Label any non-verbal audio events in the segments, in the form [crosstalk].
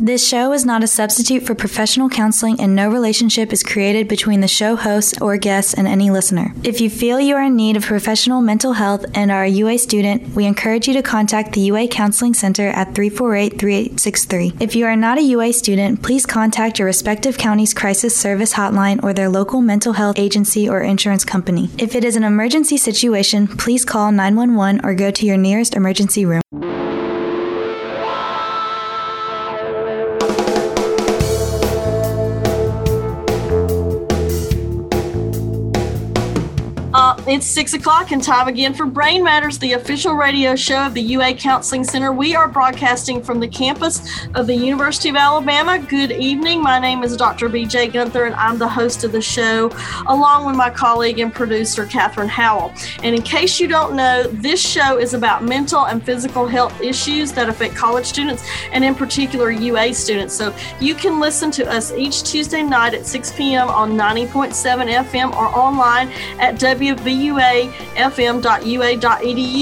This show is not a substitute for professional counseling, and no relationship is created between the show host or guests and any listener. If you feel you are in need of professional mental health and are a UA student, we encourage you to contact the UA Counseling Center at 348 3863. If you are not a UA student, please contact your respective county's crisis service hotline or their local mental health agency or insurance company. If it is an emergency situation, please call 911 or go to your nearest emergency room. It's six o'clock and time again for Brain Matters, the official radio show of the UA Counseling Center. We are broadcasting from the campus of the University of Alabama. Good evening. My name is Dr. BJ Gunther, and I'm the host of the show, along with my colleague and producer, Catherine Howell. And in case you don't know, this show is about mental and physical health issues that affect college students, and in particular, UA students. So you can listen to us each Tuesday night at 6 p.m. on 90.7 FM or online at WV uafm.ua.edu,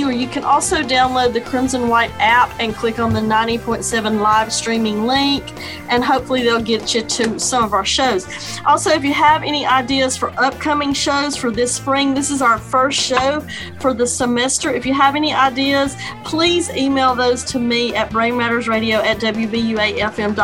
or you can also download the Crimson White app and click on the 90.7 live streaming link, and hopefully they'll get you to some of our shows. Also, if you have any ideas for upcoming shows for this spring, this is our first show for the semester. If you have any ideas, please email those to me at brainmattersradio at wvuafm.ua.edu.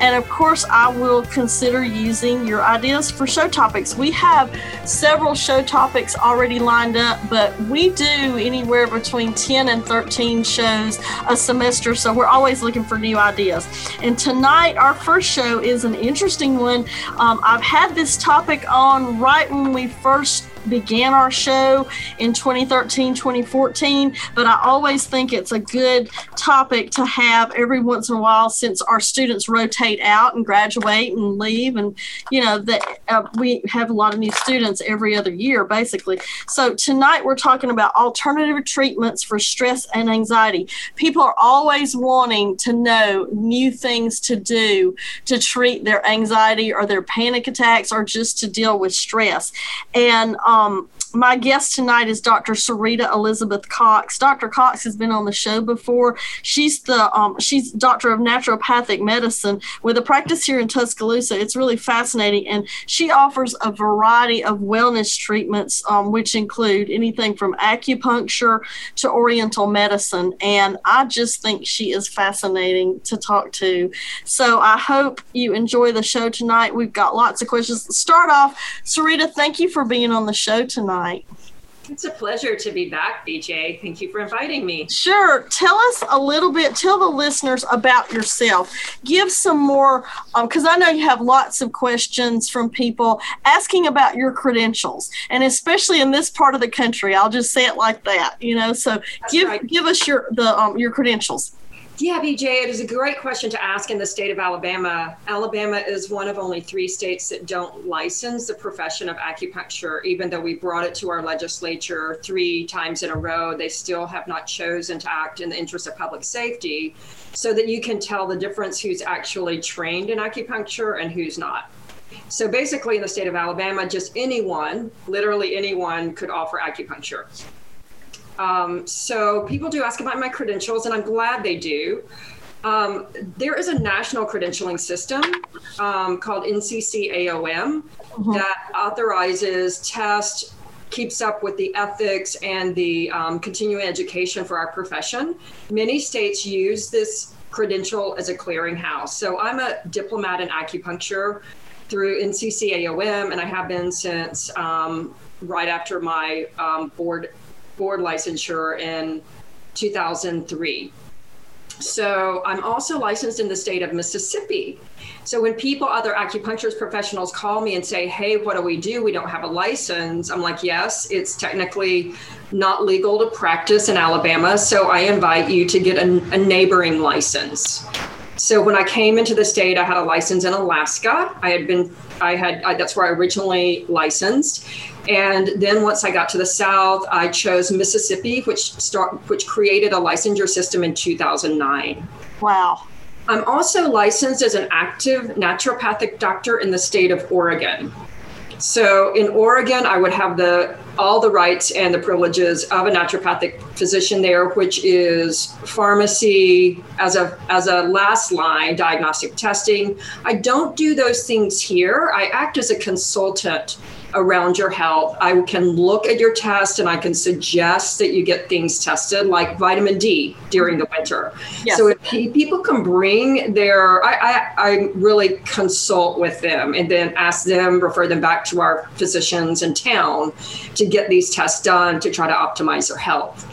And of course, I will consider using your ideas for show topics. We have several show topics already lined up, but we do anywhere between 10 and 13 shows a semester, so we're always looking for new ideas. And tonight, our first show is an interesting one. Um, I've had this topic on right when we first began our show in 2013, 2014, but I always think it's a good topic to have every once in a while since our students rotate out and graduate and leave. And, you know, that uh, we have a lot of new students every other year, basically. So tonight we're talking about alternative treatments for stress and anxiety. People are always wanting to know new things to do to treat their anxiety or their panic attacks or just to deal with stress. And, um, um, my guest tonight is Dr. Sarita Elizabeth Cox. Dr. Cox has been on the show before. She's the um, she's doctor of naturopathic medicine with a practice here in Tuscaloosa. It's really fascinating, and she offers a variety of wellness treatments, um, which include anything from acupuncture to Oriental medicine. And I just think she is fascinating to talk to. So I hope you enjoy the show tonight. We've got lots of questions. Start off, Sarita. Thank you for being on the show tonight tonight. It's a pleasure to be back, BJ. Thank you for inviting me. Sure. Tell us a little bit, tell the listeners about yourself. Give some more, because um, I know you have lots of questions from people asking about your credentials, and especially in this part of the country. I'll just say it like that, you know. So That's give right. give us your the um, your credentials. Yeah, BJ, it is a great question to ask in the state of Alabama. Alabama is one of only three states that don't license the profession of acupuncture, even though we brought it to our legislature three times in a row. They still have not chosen to act in the interest of public safety so that you can tell the difference who's actually trained in acupuncture and who's not. So basically, in the state of Alabama, just anyone, literally anyone, could offer acupuncture. Um, so people do ask about my credentials, and I'm glad they do. Um, there is a national credentialing system um, called NCCAOM mm-hmm. that authorizes, tests, keeps up with the ethics and the um, continuing education for our profession. Many states use this credential as a clearinghouse. So I'm a diplomat in acupuncture through NCCAOM, and I have been since um, right after my um, board board licensure in 2003. So I'm also licensed in the state of Mississippi. So when people, other acupuncturist professionals call me and say, hey, what do we do? We don't have a license. I'm like, yes, it's technically not legal to practice in Alabama. So I invite you to get a, a neighboring license. So when I came into the state, I had a license in Alaska. I had been, I had, I, that's where I originally licensed. And then once I got to the South, I chose Mississippi, which start, which created a licensure system in 2009. Wow. I'm also licensed as an active naturopathic doctor in the state of Oregon. So in Oregon, I would have the all the rights and the privileges of a naturopathic physician there, which is pharmacy as a as a last line diagnostic testing. I don't do those things here. I act as a consultant around your health. I can look at your test and I can suggest that you get things tested like vitamin D during the winter. Yes. So if people can bring their, I, I, I really consult with them and then ask them, refer them back to our physicians in town to get these tests done to try to optimize their health.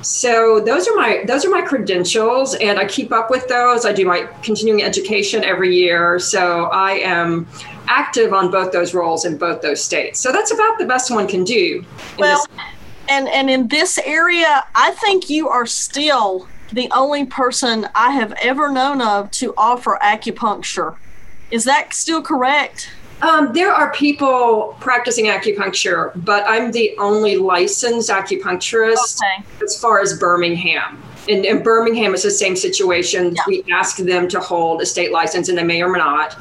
So those are my those are my credentials, and I keep up with those. I do my continuing education every year, so I am active on both those roles in both those states. So that's about the best one can do. Well, and and in this area, I think you are still the only person I have ever known of to offer acupuncture. Is that still correct? Um, there are people practicing acupuncture, but I'm the only licensed acupuncturist okay. as far as Birmingham. And, in Birmingham, is the same situation. Yeah. We ask them to hold a state license, and they may or may not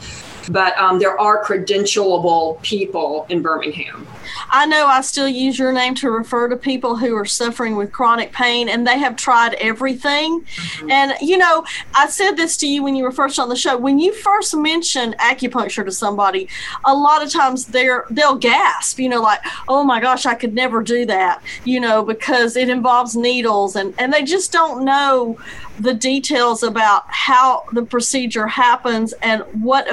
but um, there are credentialable people in Birmingham. I know I still use your name to refer to people who are suffering with chronic pain and they have tried everything. Mm-hmm. And, you know, I said this to you when you were first on the show. When you first mention acupuncture to somebody, a lot of times they're, they'll gasp, you know, like, oh my gosh, I could never do that, you know, because it involves needles and, and they just don't know the details about how the procedure happens and what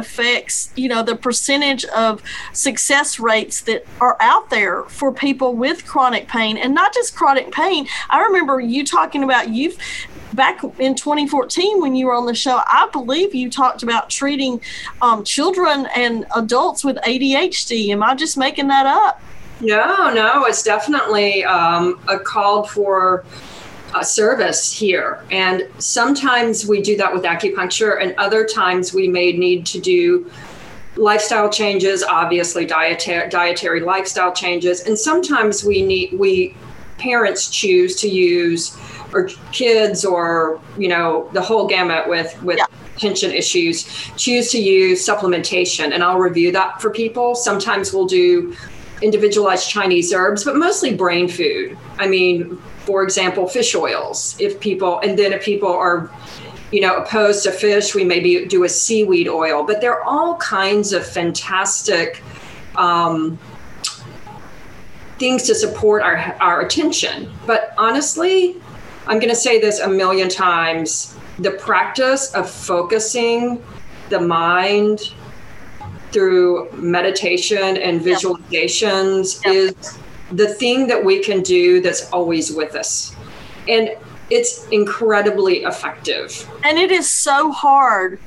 you know, the percentage of success rates that are out there for people with chronic pain and not just chronic pain. I remember you talking about you've back in 2014 when you were on the show i believe you talked about treating um, children and adults with adhd am i just making that up no no it's definitely um, a call for uh, service here. And sometimes we do that with acupuncture, and other times we may need to do lifestyle changes, obviously dietary dietary lifestyle changes, and sometimes we need we parents choose to use or kids or you know the whole gamut with with yeah. tension issues choose to use supplementation and I'll review that for people. Sometimes we'll do individualized Chinese herbs, but mostly brain food. I mean, for example, fish oils. If people, and then if people are, you know, opposed to fish, we maybe do a seaweed oil. But there are all kinds of fantastic um, things to support our our attention. But honestly, I'm going to say this a million times: the practice of focusing the mind through meditation and visualizations. Yep. is the thing that we can do that's always with us. And it's incredibly effective. And it is so hard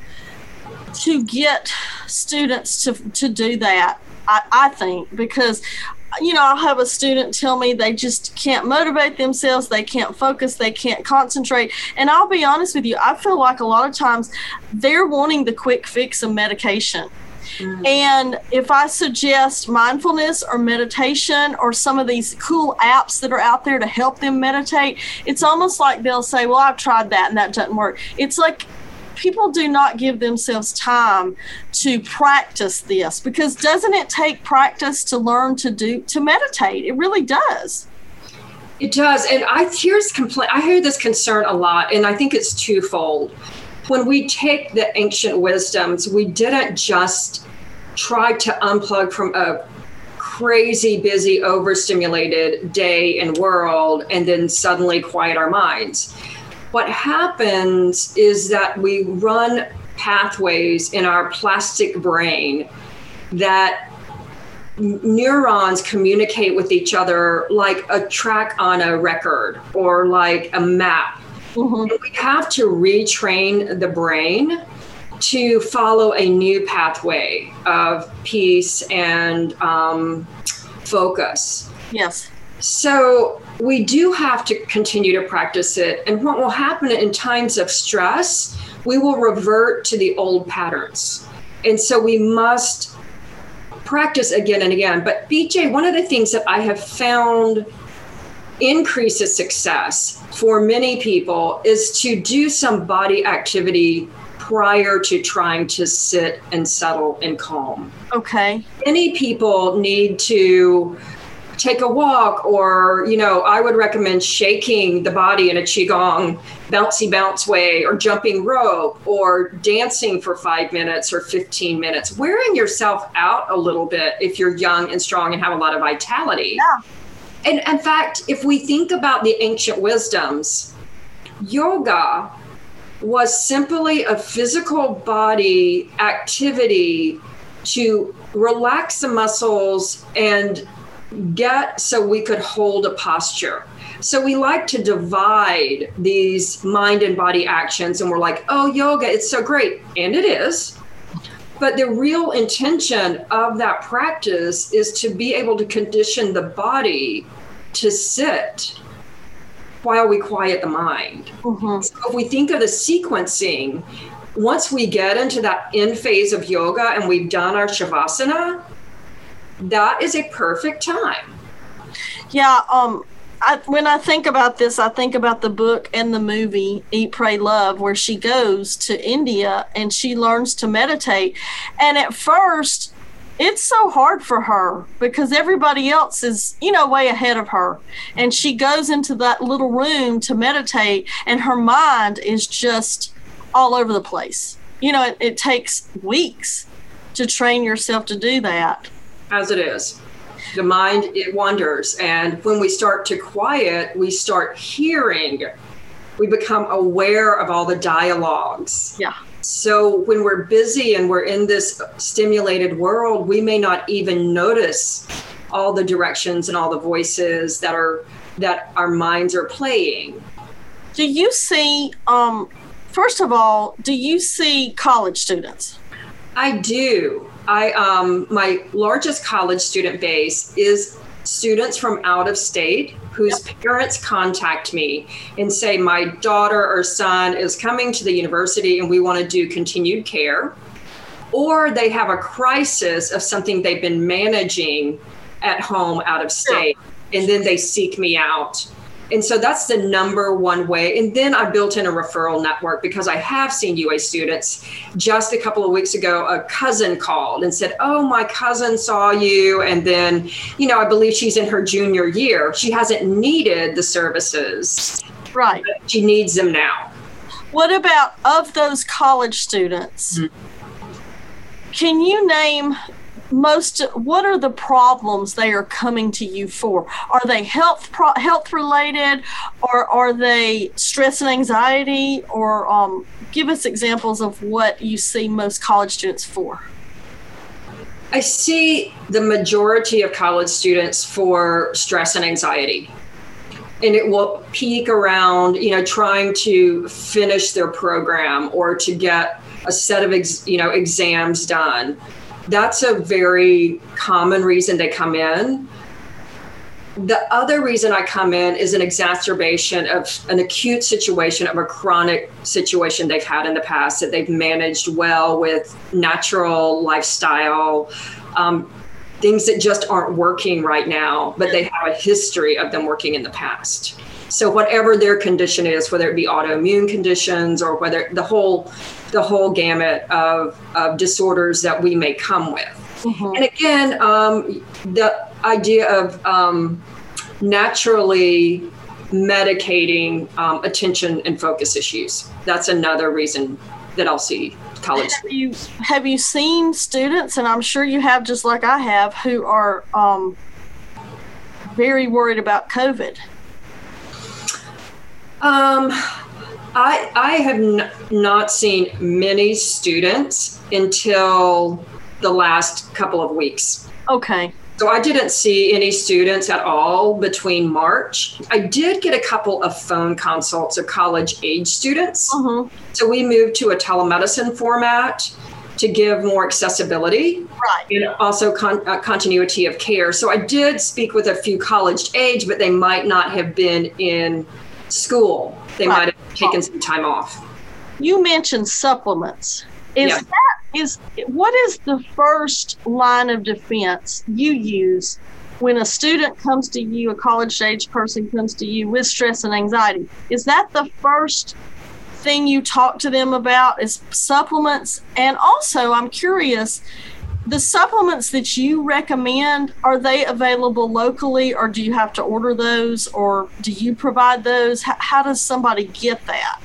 to get students to, to do that, I, I think, because you know, I'll have a student tell me they just can't motivate themselves, they can't focus, they can't concentrate. And I'll be honest with you, I feel like a lot of times they're wanting the quick fix of medication. Mm-hmm. And if I suggest mindfulness or meditation or some of these cool apps that are out there to help them meditate, it's almost like they'll say, Well, I've tried that and that doesn't work. It's like people do not give themselves time to practice this because doesn't it take practice to learn to do to meditate? It really does. It does. And I hear complaint I hear this concern a lot, and I think it's twofold when we take the ancient wisdoms, we didn't just try to unplug from a crazy, busy, overstimulated day and world and then suddenly quiet our minds. What happens is that we run pathways in our plastic brain that neurons communicate with each other like a track on a record or like a map Mm-hmm. We have to retrain the brain to follow a new pathway of peace and um, focus. Yes. So we do have to continue to practice it. And what will happen in times of stress, we will revert to the old patterns. And so we must practice again and again. But BJ, one of the things that I have found increases success for many people is to do some body activity prior to trying to sit and settle and calm. Okay. Many people need to take a walk or you know i would recommend shaking the body in a qigong bouncy bounce way or jumping rope or dancing for five minutes or 15 minutes wearing yourself out a little bit if you're young and strong and have a lot of vitality yeah. And in fact if we think about the ancient wisdoms yoga was simply a physical body activity to relax the muscles and get so we could hold a posture. So we like to divide these mind and body actions, and we're like, oh, yoga, it's so great. And it is. But the real intention of that practice is to be able to condition the body to sit while we quiet the mind. Mm-hmm. So if we think of the sequencing, once we get into that end phase of yoga and we've done our shavasana, that is a perfect time. Yeah, um I, when I think about this, I think about the book and the movie Eat, Pray, Love, where she goes to India and she learns to meditate. And at first, it's so hard for her because everybody else is, you know, way ahead of her. And she goes into that little room to meditate, and her mind is just all over the place. You know, it, it takes weeks to train yourself to do that. As it is. The mind, it wanders. And when we start to quiet, we start hearing. We become aware of all the dialogues. Yeah. So when we're busy and we're in this stimulated world, we may not even notice all the directions and all the voices that are that our minds are playing. Do you see um first of all, do you see college students? I do. I um my largest college student base is students from out of state whose parents contact me and say my daughter or son is coming to the university and we want to do continued care. Or they have a crisis of something they've been managing at home out of state and then they seek me out and so that's the number one way. And then I built in a referral network because I have seen UA students. Just a couple of weeks ago, a cousin called and said, Oh, my cousin saw you. And then, you know, I believe she's in her junior year. She hasn't needed the services. Right. She needs them now. What about of those college students? Mm-hmm. Can you name most what are the problems they are coming to you for? Are they health pro- health related? Or are they stress and anxiety? Or um, give us examples of what you see most college students for. I see the majority of college students for stress and anxiety. And it will peak around you know trying to finish their program or to get a set of ex, you know exams done that's a very common reason they come in. The other reason I come in is an exacerbation of an acute situation of a chronic situation they've had in the past that they've managed well with natural lifestyle, um, things that just aren't working right now, but they have a history of them working in the past. So whatever their condition is, whether it be autoimmune conditions or whether the whole the whole gamut of, of disorders that we may come with. Mm-hmm. And again, um, the idea of um, naturally medicating um, attention and focus issues. That's another reason that I'll see college. Have you have you seen students, and I'm sure you have, just like I have, who are um, very worried about COVID? Um, I I have n- not seen many students until the last couple of weeks. Okay. So I didn't see any students at all between March. I did get a couple of phone consults of college age students. Uh-huh. So we moved to a telemedicine format to give more accessibility right. and also con- uh, continuity of care. So I did speak with a few college age, but they might not have been in school. They right. might have taken some time off. You mentioned supplements. Is yeah. that is what is the first line of defense you use when a student comes to you, a college age person comes to you with stress and anxiety? Is that the first thing you talk to them about is supplements. And also, I'm curious the supplements that you recommend are they available locally or do you have to order those or do you provide those how, how does somebody get that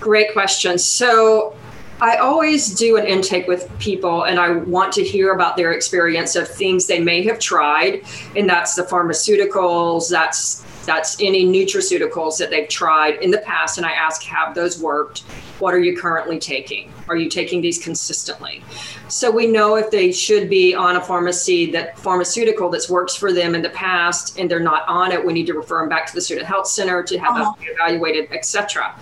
great question so I always do an intake with people and I want to hear about their experience of things they may have tried. And that's the pharmaceuticals, that's that's any nutraceuticals that they've tried in the past. And I ask, have those worked? What are you currently taking? Are you taking these consistently? So we know if they should be on a pharmacy that pharmaceutical that's works for them in the past and they're not on it, we need to refer them back to the student health center to have uh-huh. them evaluated, etc.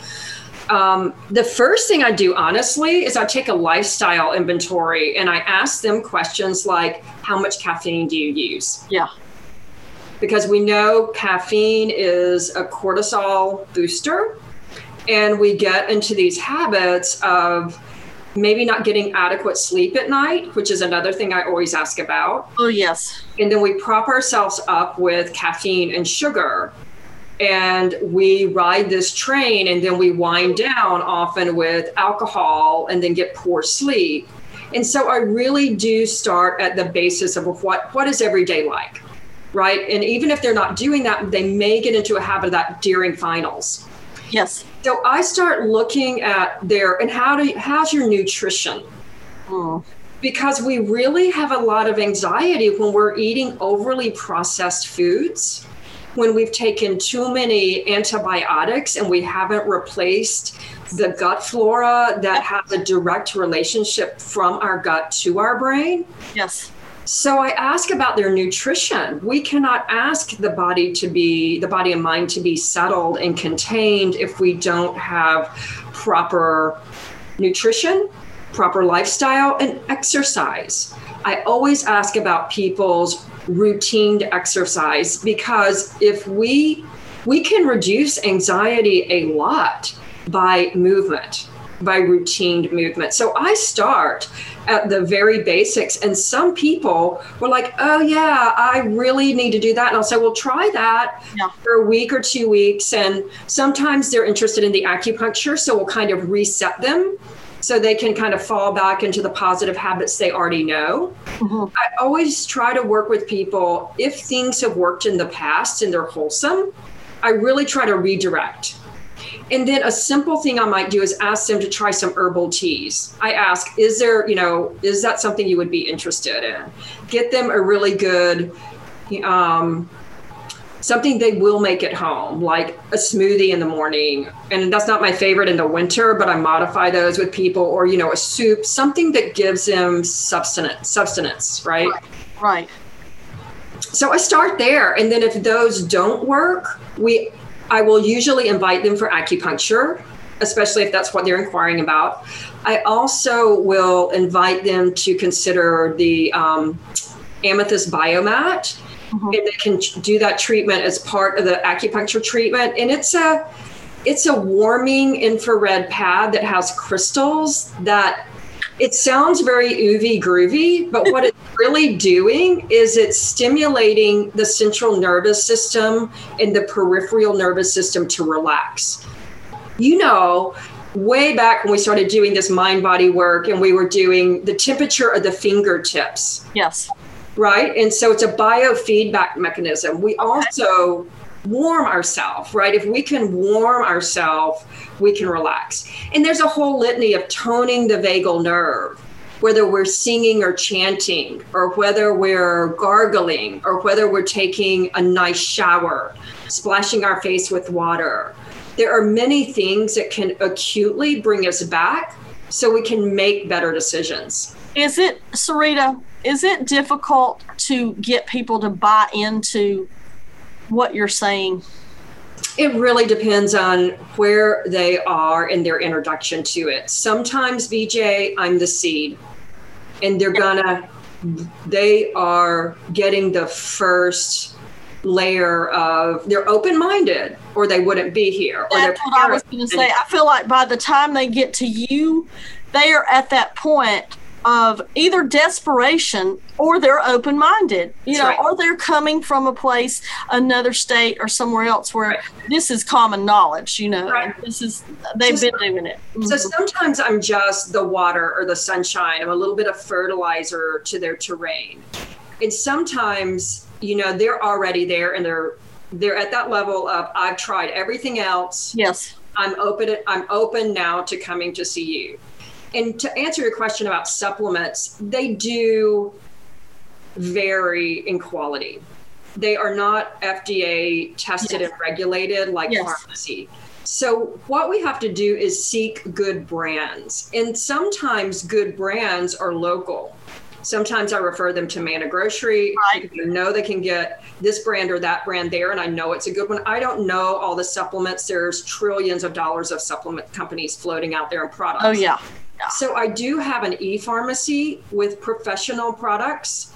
Um, the first thing I do, honestly, is I take a lifestyle inventory and I ask them questions like, How much caffeine do you use? Yeah. Because we know caffeine is a cortisol booster, and we get into these habits of maybe not getting adequate sleep at night, which is another thing I always ask about. Oh, yes. And then we prop ourselves up with caffeine and sugar and we ride this train and then we wind down often with alcohol and then get poor sleep and so i really do start at the basis of what what is every day like right and even if they're not doing that they may get into a habit of that during finals yes so i start looking at their and how do you, how's your nutrition mm. because we really have a lot of anxiety when we're eating overly processed foods when we've taken too many antibiotics and we haven't replaced the gut flora that has a direct relationship from our gut to our brain. Yes. So I ask about their nutrition. We cannot ask the body to be the body and mind to be settled and contained if we don't have proper nutrition, proper lifestyle and exercise. I always ask about people's routine exercise because if we we can reduce anxiety a lot by movement by routine movement so i start at the very basics and some people were like oh yeah i really need to do that and i'll say well try that yeah. for a week or two weeks and sometimes they're interested in the acupuncture so we'll kind of reset them so they can kind of fall back into the positive habits they already know. Mm-hmm. I always try to work with people if things have worked in the past and they're wholesome, I really try to redirect. And then a simple thing I might do is ask them to try some herbal teas. I ask, is there, you know, is that something you would be interested in? Get them a really good um, something they will make at home, like a smoothie in the morning. And that's not my favorite in the winter, but I modify those with people, or you know, a soup, something that gives them substance, substance, right? Right. right. So I start there, and then if those don't work, we, I will usually invite them for acupuncture, especially if that's what they're inquiring about. I also will invite them to consider the um, amethyst biomat mm-hmm. and they can do that treatment as part of the acupuncture treatment. And it's a it's a warming infrared pad that has crystals that it sounds very oovy groovy, but what it's [laughs] really doing is it's stimulating the central nervous system and the peripheral nervous system to relax. You know, way back when we started doing this mind body work and we were doing the temperature of the fingertips. Yes right? And so it's a biofeedback mechanism. We also warm ourselves, right? If we can warm ourselves, we can relax. And there's a whole litany of toning the vagal nerve, whether we're singing or chanting, or whether we're gargling, or whether we're taking a nice shower, splashing our face with water. There are many things that can acutely bring us back so we can make better decisions. Is it, Sarita, is it difficult to get people to buy into what you're saying? It really depends on where they are in their introduction to it. Sometimes, BJ, I'm the seed, and they're gonna, they are getting the first layer of they're open minded or they wouldn't be here. Or That's what I was going to say. I feel like by the time they get to you, they are at that point of either desperation or they're open minded, you That's know, right. or they're coming from a place, another state or somewhere else where Right. this is common knowledge, you know, Right. this is, they've So- been doing it. So Mhm. sometimes I'm just the water or the sunshine. I'm a little bit of fertilizer to their terrain. And sometimes, you know, they're already there and they're they're at that level of I've tried everything else. yes. I'm open I'm open now to coming to see you. And to answer your question about supplements, they do vary in quality. They are not FDA tested Yes. and regulated like Yes. pharmacy. So what we have to do is seek good brands. And sometimes good brands are local. Sometimes I refer them to Manna Grocery. Right. I know they can get this brand or that brand there, and I know it's a good one. I don't know all the supplements. There's trillions of dollars of supplement companies floating out there and products. Oh, yeah. So I do have an e-pharmacy with professional products.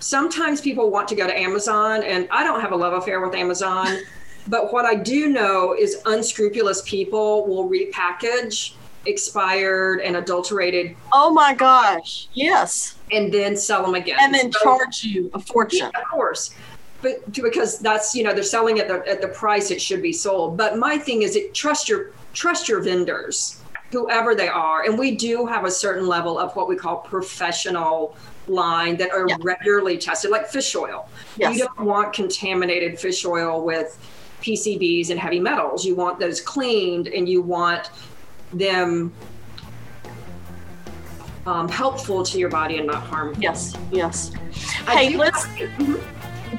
Sometimes people want to go to Amazon, and I don't have a love affair with Amazon. [laughs] But what I do know is unscrupulous people will repackage expired and adulterated Oh, my gosh. Yes. and then sell them again. And then So- charge you a fortune. yeah, of course. But because that's you know they're selling at the, at the price it should be sold. But my thing is, it trust your trust your vendors, whoever they are, and we do have a certain level of what we call professional line that are Yeah. regularly tested, like fish oil. Yes. You don't want contaminated fish oil with PCBs and heavy metals. You want those cleaned, and you want them um, helpful to your body and not harmful. Yes. Yes. I Hey, let's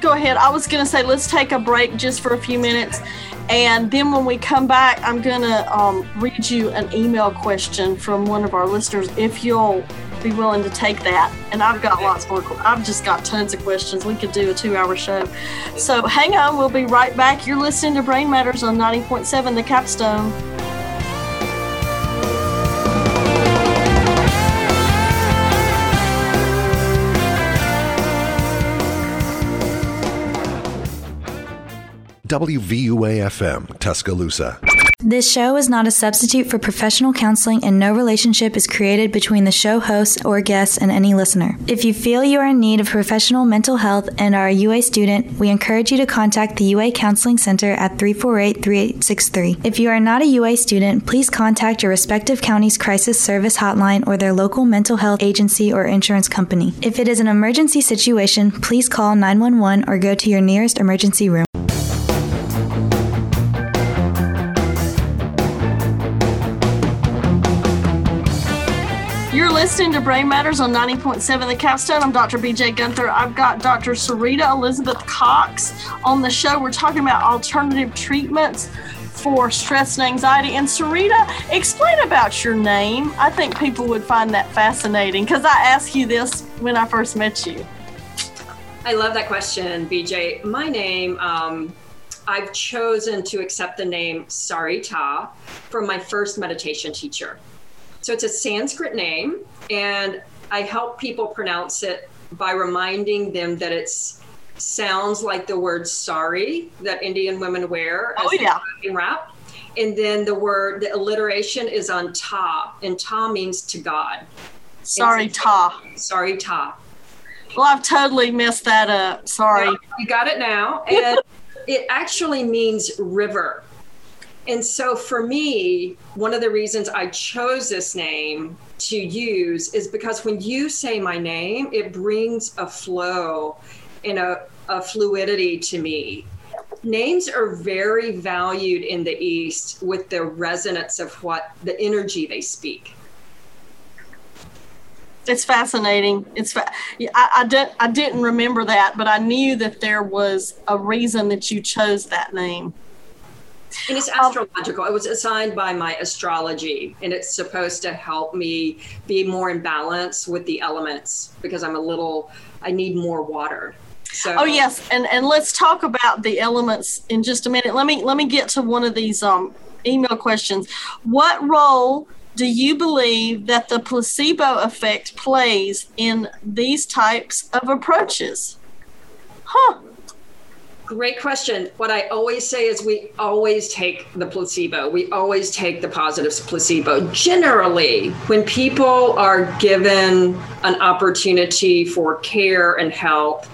go ahead. I was going to say, let's take a break just for a few minutes. And then when we come back, I'm going to um, read you an email question from one of our listeners if you'll be willing to take that. And I've got lots more. I've just got tons of questions. We could do a two hour show. So hang on. We'll be right back. You're listening to Brain Matters on 90.7 The Capstone. WVUA FM, Tuscaloosa. This show is not a substitute for professional counseling, and no relationship is created between the show host or guests and any listener. If you feel you are in need of professional mental health and are a UA student, we encourage you to contact the UA Counseling Center at 348 3863. If you are not a UA student, please contact your respective county's crisis service hotline or their local mental health agency or insurance company. If it is an emergency situation, please call 911 or go to your nearest emergency room. Listening to Brain Matters on 90.7 The Capstone. I'm Dr. BJ Gunther. I've got Dr. Sarita Elizabeth Cox on the show. We're talking about alternative treatments for stress and anxiety. And Sarita, explain about your name. I think people would find that fascinating because I asked you this when I first met you. I love that question, BJ. My name, um, I've chosen to accept the name Sarita from my first meditation teacher. So it's a Sanskrit name, and I help people pronounce it by reminding them that it sounds like the word sari that Indian women wear oh, as Oh, yeah. a wrap. And then the word, the alliteration is on ta, and ta means to God. Sorry, Ta. Sorry, ta. Well, I've totally messed that up. Sorry. You got it now. And [laughs] it actually means river. And so for me, one of the reasons I chose this name to use is because when you say my name, it brings a flow and a, a fluidity to me. Names are very valued in the East with the resonance of what the energy they speak. It's fascinating. It's fa- I, I, did, I didn't remember that, but I knew that there was a reason that you chose that name. And it's astrological. It was assigned by my astrology, and it's supposed to help me be more in balance with the elements because I'm a little, I need more water. So, Oh yes, and and let's talk about the elements in just a minute. Let me let me get to one of these um, email questions. What role do you believe that the placebo effect plays in these types of approaches? Huh? Great question. What I always say is we always take the placebo. We always take the positive placebo. Generally, when people are given an opportunity for care and help,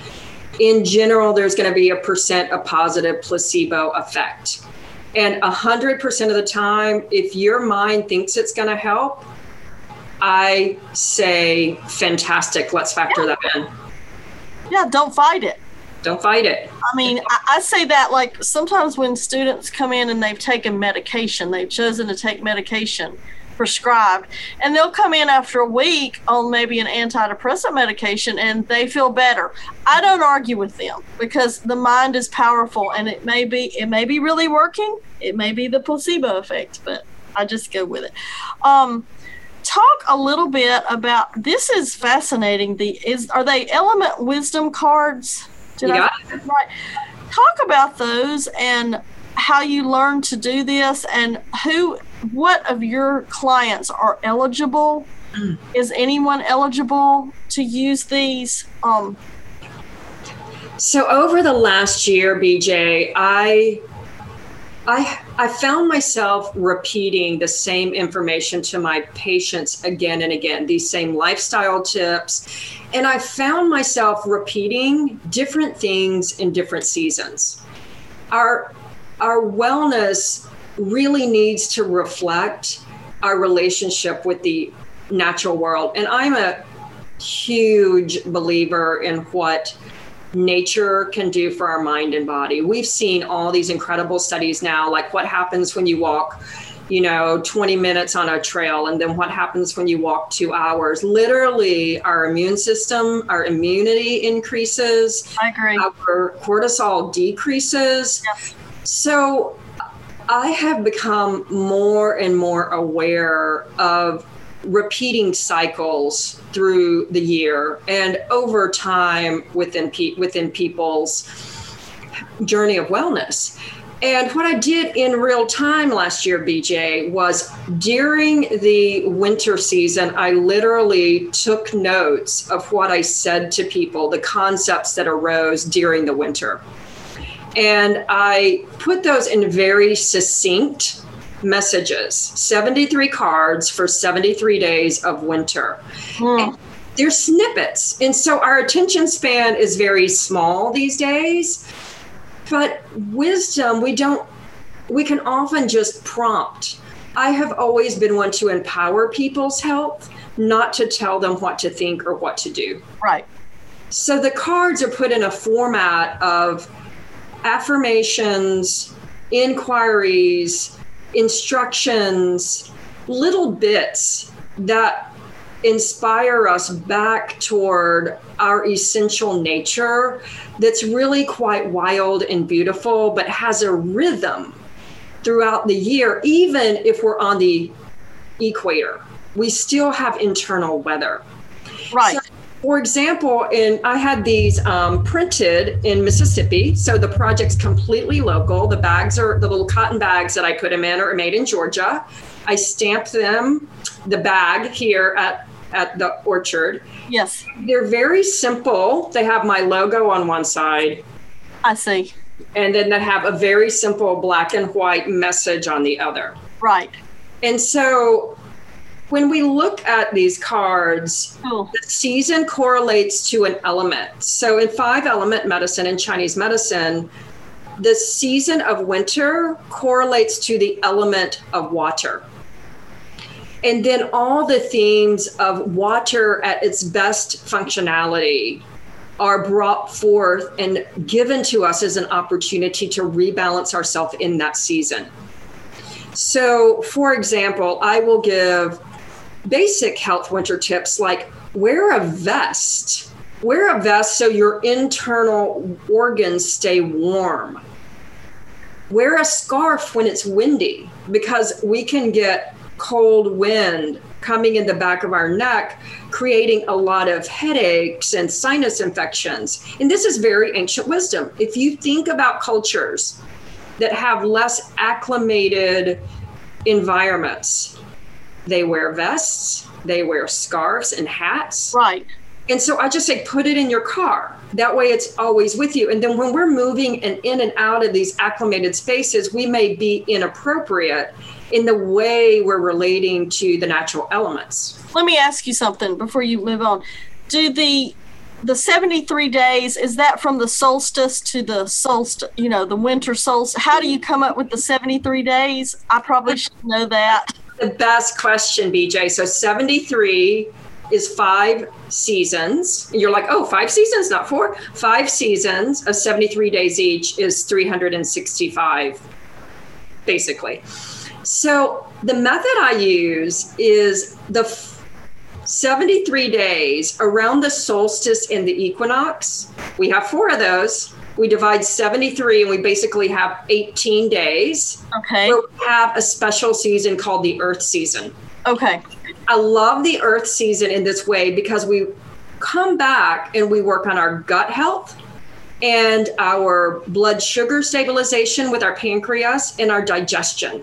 in general, there's going to be a percent of positive placebo effect. And 100% of the time, if your mind thinks it's going to help, I say, fantastic, let's factor that in. Yeah, don't fight it. Don't fight it. I mean, I, say that like sometimes when students come in and they've taken medication, they've chosen to take medication prescribed, and they'll come in after a week on maybe an antidepressant medication and they feel better. I don't argue with them because the mind is powerful and it may be it may be really working. It may be the placebo effect, but I just go with it. Um, talk a little bit about this is fascinating. The is are they element wisdom cards? Did I right? Talk about those and how you learn to do this and who what of your clients are eligible mm. is anyone eligible to use these um so over the last year bj i i i found myself repeating the same information to my patients again and again these same lifestyle tips and I found myself repeating different things in different seasons. Our our wellness really needs to reflect our relationship with the natural world. And I'm a huge believer in what nature can do for our mind and body. We've seen all these incredible studies now, like what happens when you walk you know 20 minutes on a trail and then what happens when you walk two hours. Literally our immune system our immunity increases i agree. our cortisol decreases. So i have become more and more aware of repeating cycles through the year and over time within pe- within people's journey of wellness and what I did in real time last year, BJ, was during the winter season, I literally took notes of what I said to people, the concepts that arose during the winter. And I put those in very succinct messages 73 cards for 73 days of winter. Mm. They're snippets. And so our attention span is very small these days. But wisdom, we don't, we can often just prompt. I have always been one to empower people's health, not to tell them what to think or what to do. Right. So the cards are put in a format of affirmations, inquiries, instructions, little bits that inspire us back toward our essential nature that's really quite wild and beautiful, but has a rhythm throughout the year, even if we're on the equator. We still have internal weather. Right. So, for example, in I had these um, printed in Mississippi, so the project's completely local. The bags are the little cotton bags that I put them in are made in Georgia. I stamp them, the bag here at at the orchard. Yes. They're very simple. They have my logo on one side. I see. And then they have a very simple black and white message on the other. Right. And so when we look at these cards, oh. the season correlates to an element. So in five element medicine in Chinese medicine, the season of winter correlates to the element of water. And then all the themes of water at its best functionality are brought forth and given to us as an opportunity to rebalance ourselves in that season. So, for example, I will give basic health winter tips like wear a vest. Wear a vest so your internal organs stay warm. Wear a scarf when it's windy because we can get cold wind coming in the back of our neck, creating a lot of headaches and sinus infections. And this is very ancient wisdom. If you think about cultures that have less acclimated environments, they wear vests, they wear scarves and hats. Right. And so I just say, put it in your car. That way it's always with you. And then when we're moving and in and out of these acclimated spaces, we may be inappropriate in the way we're relating to the natural elements. Let me ask you something before you move on. Do the the 73 days is that from the solstice to the solstice you know the winter solstice how do you come up with the 73 days i probably should know that the best question bj so 73 is five seasons. You're like, oh, five seasons, not four. Five seasons of 73 days each is 365, basically. So the method I use is the f- 73 days around the solstice and the equinox. We have four of those. We divide 73 and we basically have 18 days. Okay. Where we have a special season called the Earth season. Okay. I love the earth season in this way because we come back and we work on our gut health and our blood sugar stabilization with our pancreas and our digestion.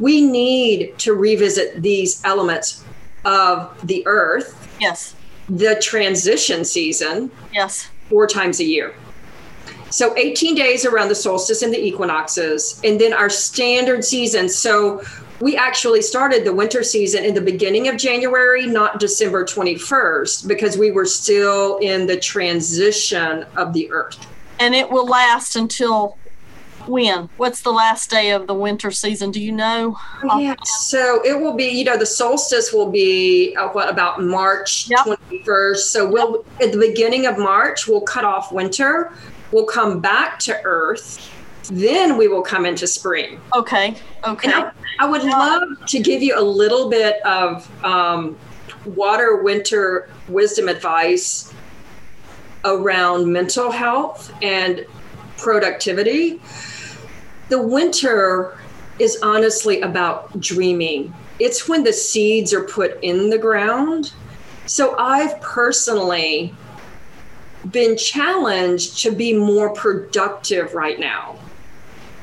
We need to revisit these elements of the earth. Yes. The transition season. Yes. Four times a year. So 18 days around the solstice and the equinoxes, and then our standard season. So we actually started the winter season in the beginning of January, not December 21st, because we were still in the transition of the earth. And it will last until when? What's the last day of the winter season? Do you know? Yeah, so it will be, you know, the solstice will be uh, what about March Yep. 21st. So we'll, at the beginning of March, we'll cut off winter, we'll come back to earth, then we will come into spring. Okay. Okay. I, I would love to give you a little bit of um, water winter wisdom advice around mental health and productivity. The winter is honestly about dreaming. It's when the seeds are put in the ground. So I've personally been challenged to be more productive right now.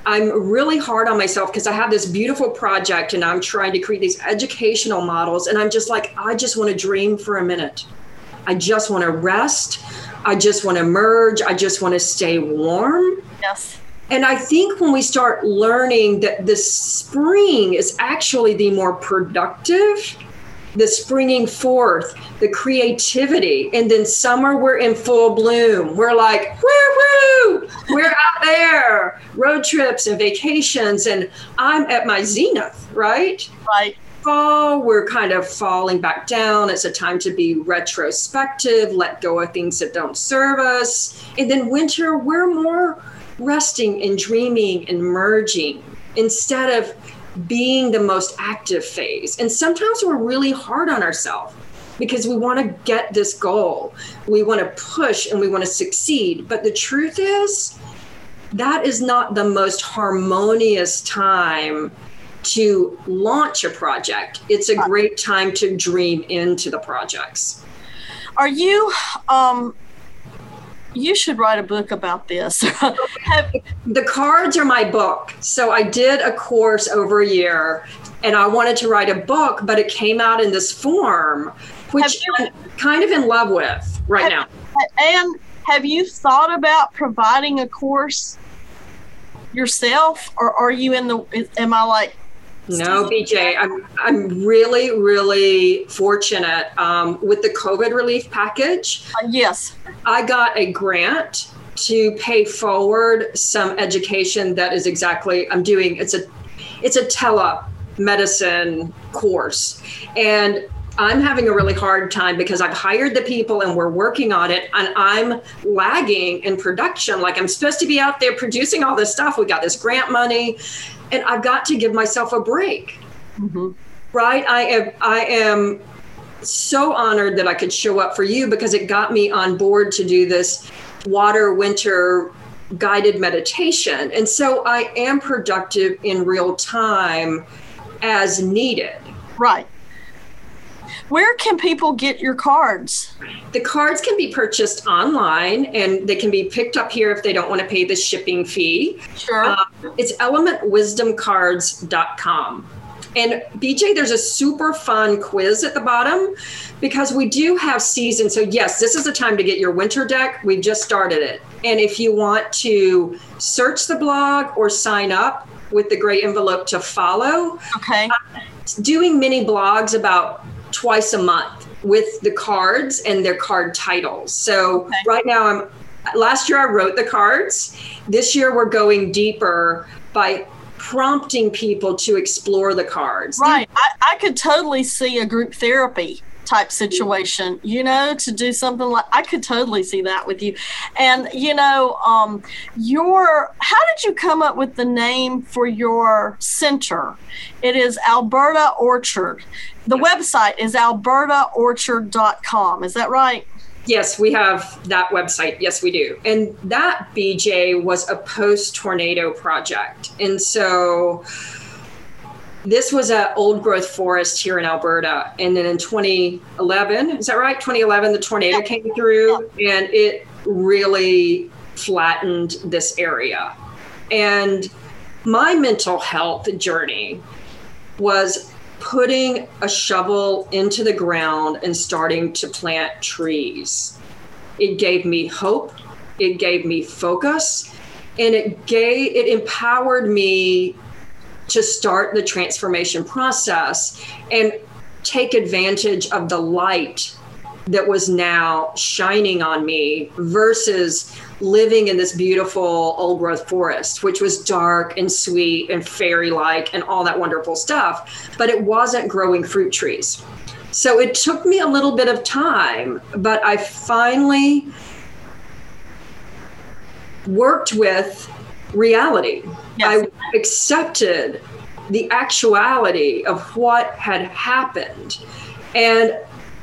I'm really hard on myself because I have this beautiful project and I'm trying to create these educational models. And I'm just like, I just want to dream for a minute. I just want to rest. I just want to merge. I just want to stay warm. yes. And I think when we start learning that the spring is actually the more productive, the springing forth, the creativity, and then summer we're in full bloom. We're like, woo woo, we're out there, road trips and vacations, and I'm at my zenith, right? Right. fall, we're kind of falling back down. It's a time to be retrospective, let go of things that don't serve us. And then winter, we're more resting and dreaming and merging instead of being the most active phase. And sometimes we're really hard on ourselves because we want to get this goal. We want to push and we want to succeed. But the truth is, that is not the most harmonious time to launch a project. It's a great time to dream into the projects. Are you um you should write a book about this. [laughs] Have, The cards are my book. So I did a course over a year and I wanted to write a book, but it came out in this form, which you- I'm kind of in love with right now. and have you thought about providing a course yourself or are you in the am I like No, BJ, I'm I'm really really fortunate um, with the COVID relief package. uh, yes. I got a grant to pay forward some education that is exactly I'm doing. It's a it's a telemedicine course, and I'm having a really hard time because I've hired the people and we're working on it, and I'm lagging in production. Like I'm supposed to be out there producing all this stuff. We got this grant money, and I've got to give myself a break. Mm-hmm. Right? I am. I am so honored that I could show up for you because it got me on board to do this water winter guided meditation. And so I am productive in real time as needed. Right. Where can people get your cards? The cards can be purchased online and they can be picked up here if they don't want to pay the shipping fee. Sure. Uh, it's elementwisdomcards.com. And BJ, there's a super fun quiz at the bottom because we do have seasons. So, yes, this is the time to get your winter deck. We've just started it. And if you want to search the blog or sign up with the gray envelope to follow, okay, doing mini blogs about twice a month with the cards and their card titles. So, okay. right now, I'm last year I wrote the cards. This year we're going deeper by prompting people to explore the cards. Right. I, I could totally see a group therapy type situation, you know, to do something like I could totally see that with you. And you know, um your how did you come up with the name for your center? It is Alberta Orchard. The website is albertaorchard.com. Is that right? Yes, we have that website. Yes, we do. And that BJ was a post tornado project. And so this was an old growth forest here in Alberta. And then in 2011, is that right? 2011, the tornado came through and it really flattened this area. And my mental health journey was putting a shovel into the ground and starting to plant trees. It gave me hope, it gave me focus, and it gave it empowered me to start the transformation process and take advantage of the light that was now shining on me versus living in this beautiful old growth forest, which was dark and sweet and fairy like and all that wonderful stuff, but it wasn't growing fruit trees. So it took me a little bit of time, but I finally worked with reality. Yes. I accepted the actuality of what had happened. And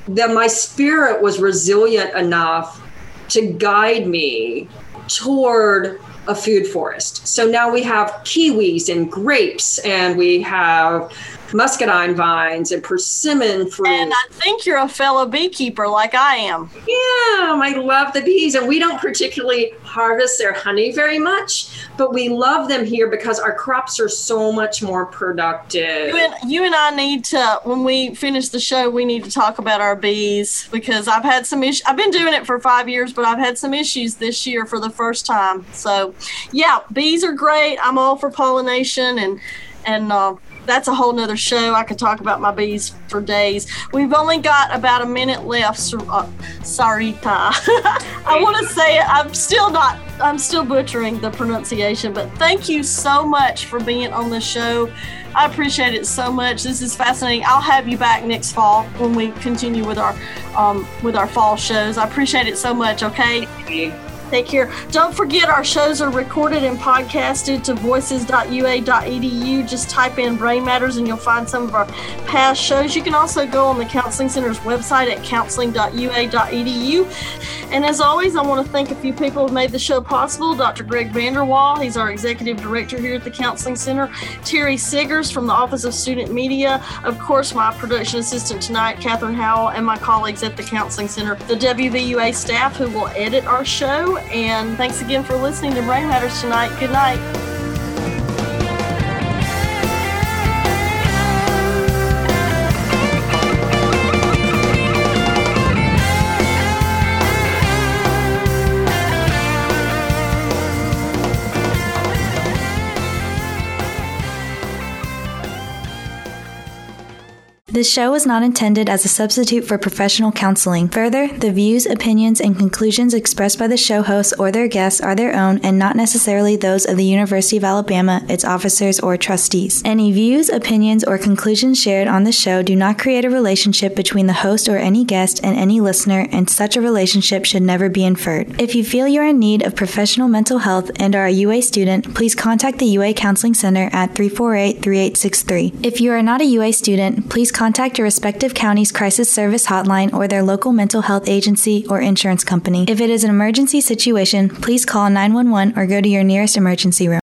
that my spirit was resilient enough to guide me toward a food forest. So now we have kiwis and grapes, and we have muscadine vines and persimmon fruit. And I think you're a fellow beekeeper like I am. Yeah, I love the bees, and we don't particularly harvest their honey very much, but we love them here because our crops are so much more productive. You and, you and I need to, when we finish the show, we need to talk about our bees because I've had some issues. I've been doing it for five years, but I've had some issues this year for the first time. So, yeah, bees are great. I'm all for pollination and and uh, that's a whole nother show. I could talk about my bees for days. We've only got about a minute left. Uh, Sarita. [laughs] I want to say it. I'm still not, I'm still butchering the pronunciation, but thank you so much for being on the show. I appreciate it so much. This is fascinating. I'll have you back next fall when we continue with our um, with our fall shows. I appreciate it so much. Okay. Take care. Don't forget our shows are recorded and podcasted to voices.ua.edu. Just type in Brain Matters and you'll find some of our past shows. You can also go on the Counseling Center's website at counseling.ua.edu. And as always, I want to thank a few people who made the show possible. Dr. Greg Vanderwall, he's our executive director here at the Counseling Center. Terry Siggers from the Office of Student Media. Of course, my production assistant tonight, Catherine Howell, and my colleagues at the Counseling Center. The WVUA staff who will edit our show and thanks again for listening to Brain Matters tonight. Good night. This show is not intended as a substitute for professional counseling. Further, the views, opinions, and conclusions expressed by the show hosts or their guests are their own and not necessarily those of the University of Alabama, its officers, or trustees. Any views, opinions, or conclusions shared on the show do not create a relationship between the host or any guest and any listener, and such a relationship should never be inferred. If you feel you're in need of professional mental health and are a UA student, please contact the UA Counseling Center at 348 3863. If you are not a UA student, please contact contact your respective county's crisis service hotline or their local mental health agency or insurance company. If it is an emergency situation, please call 911 or go to your nearest emergency room.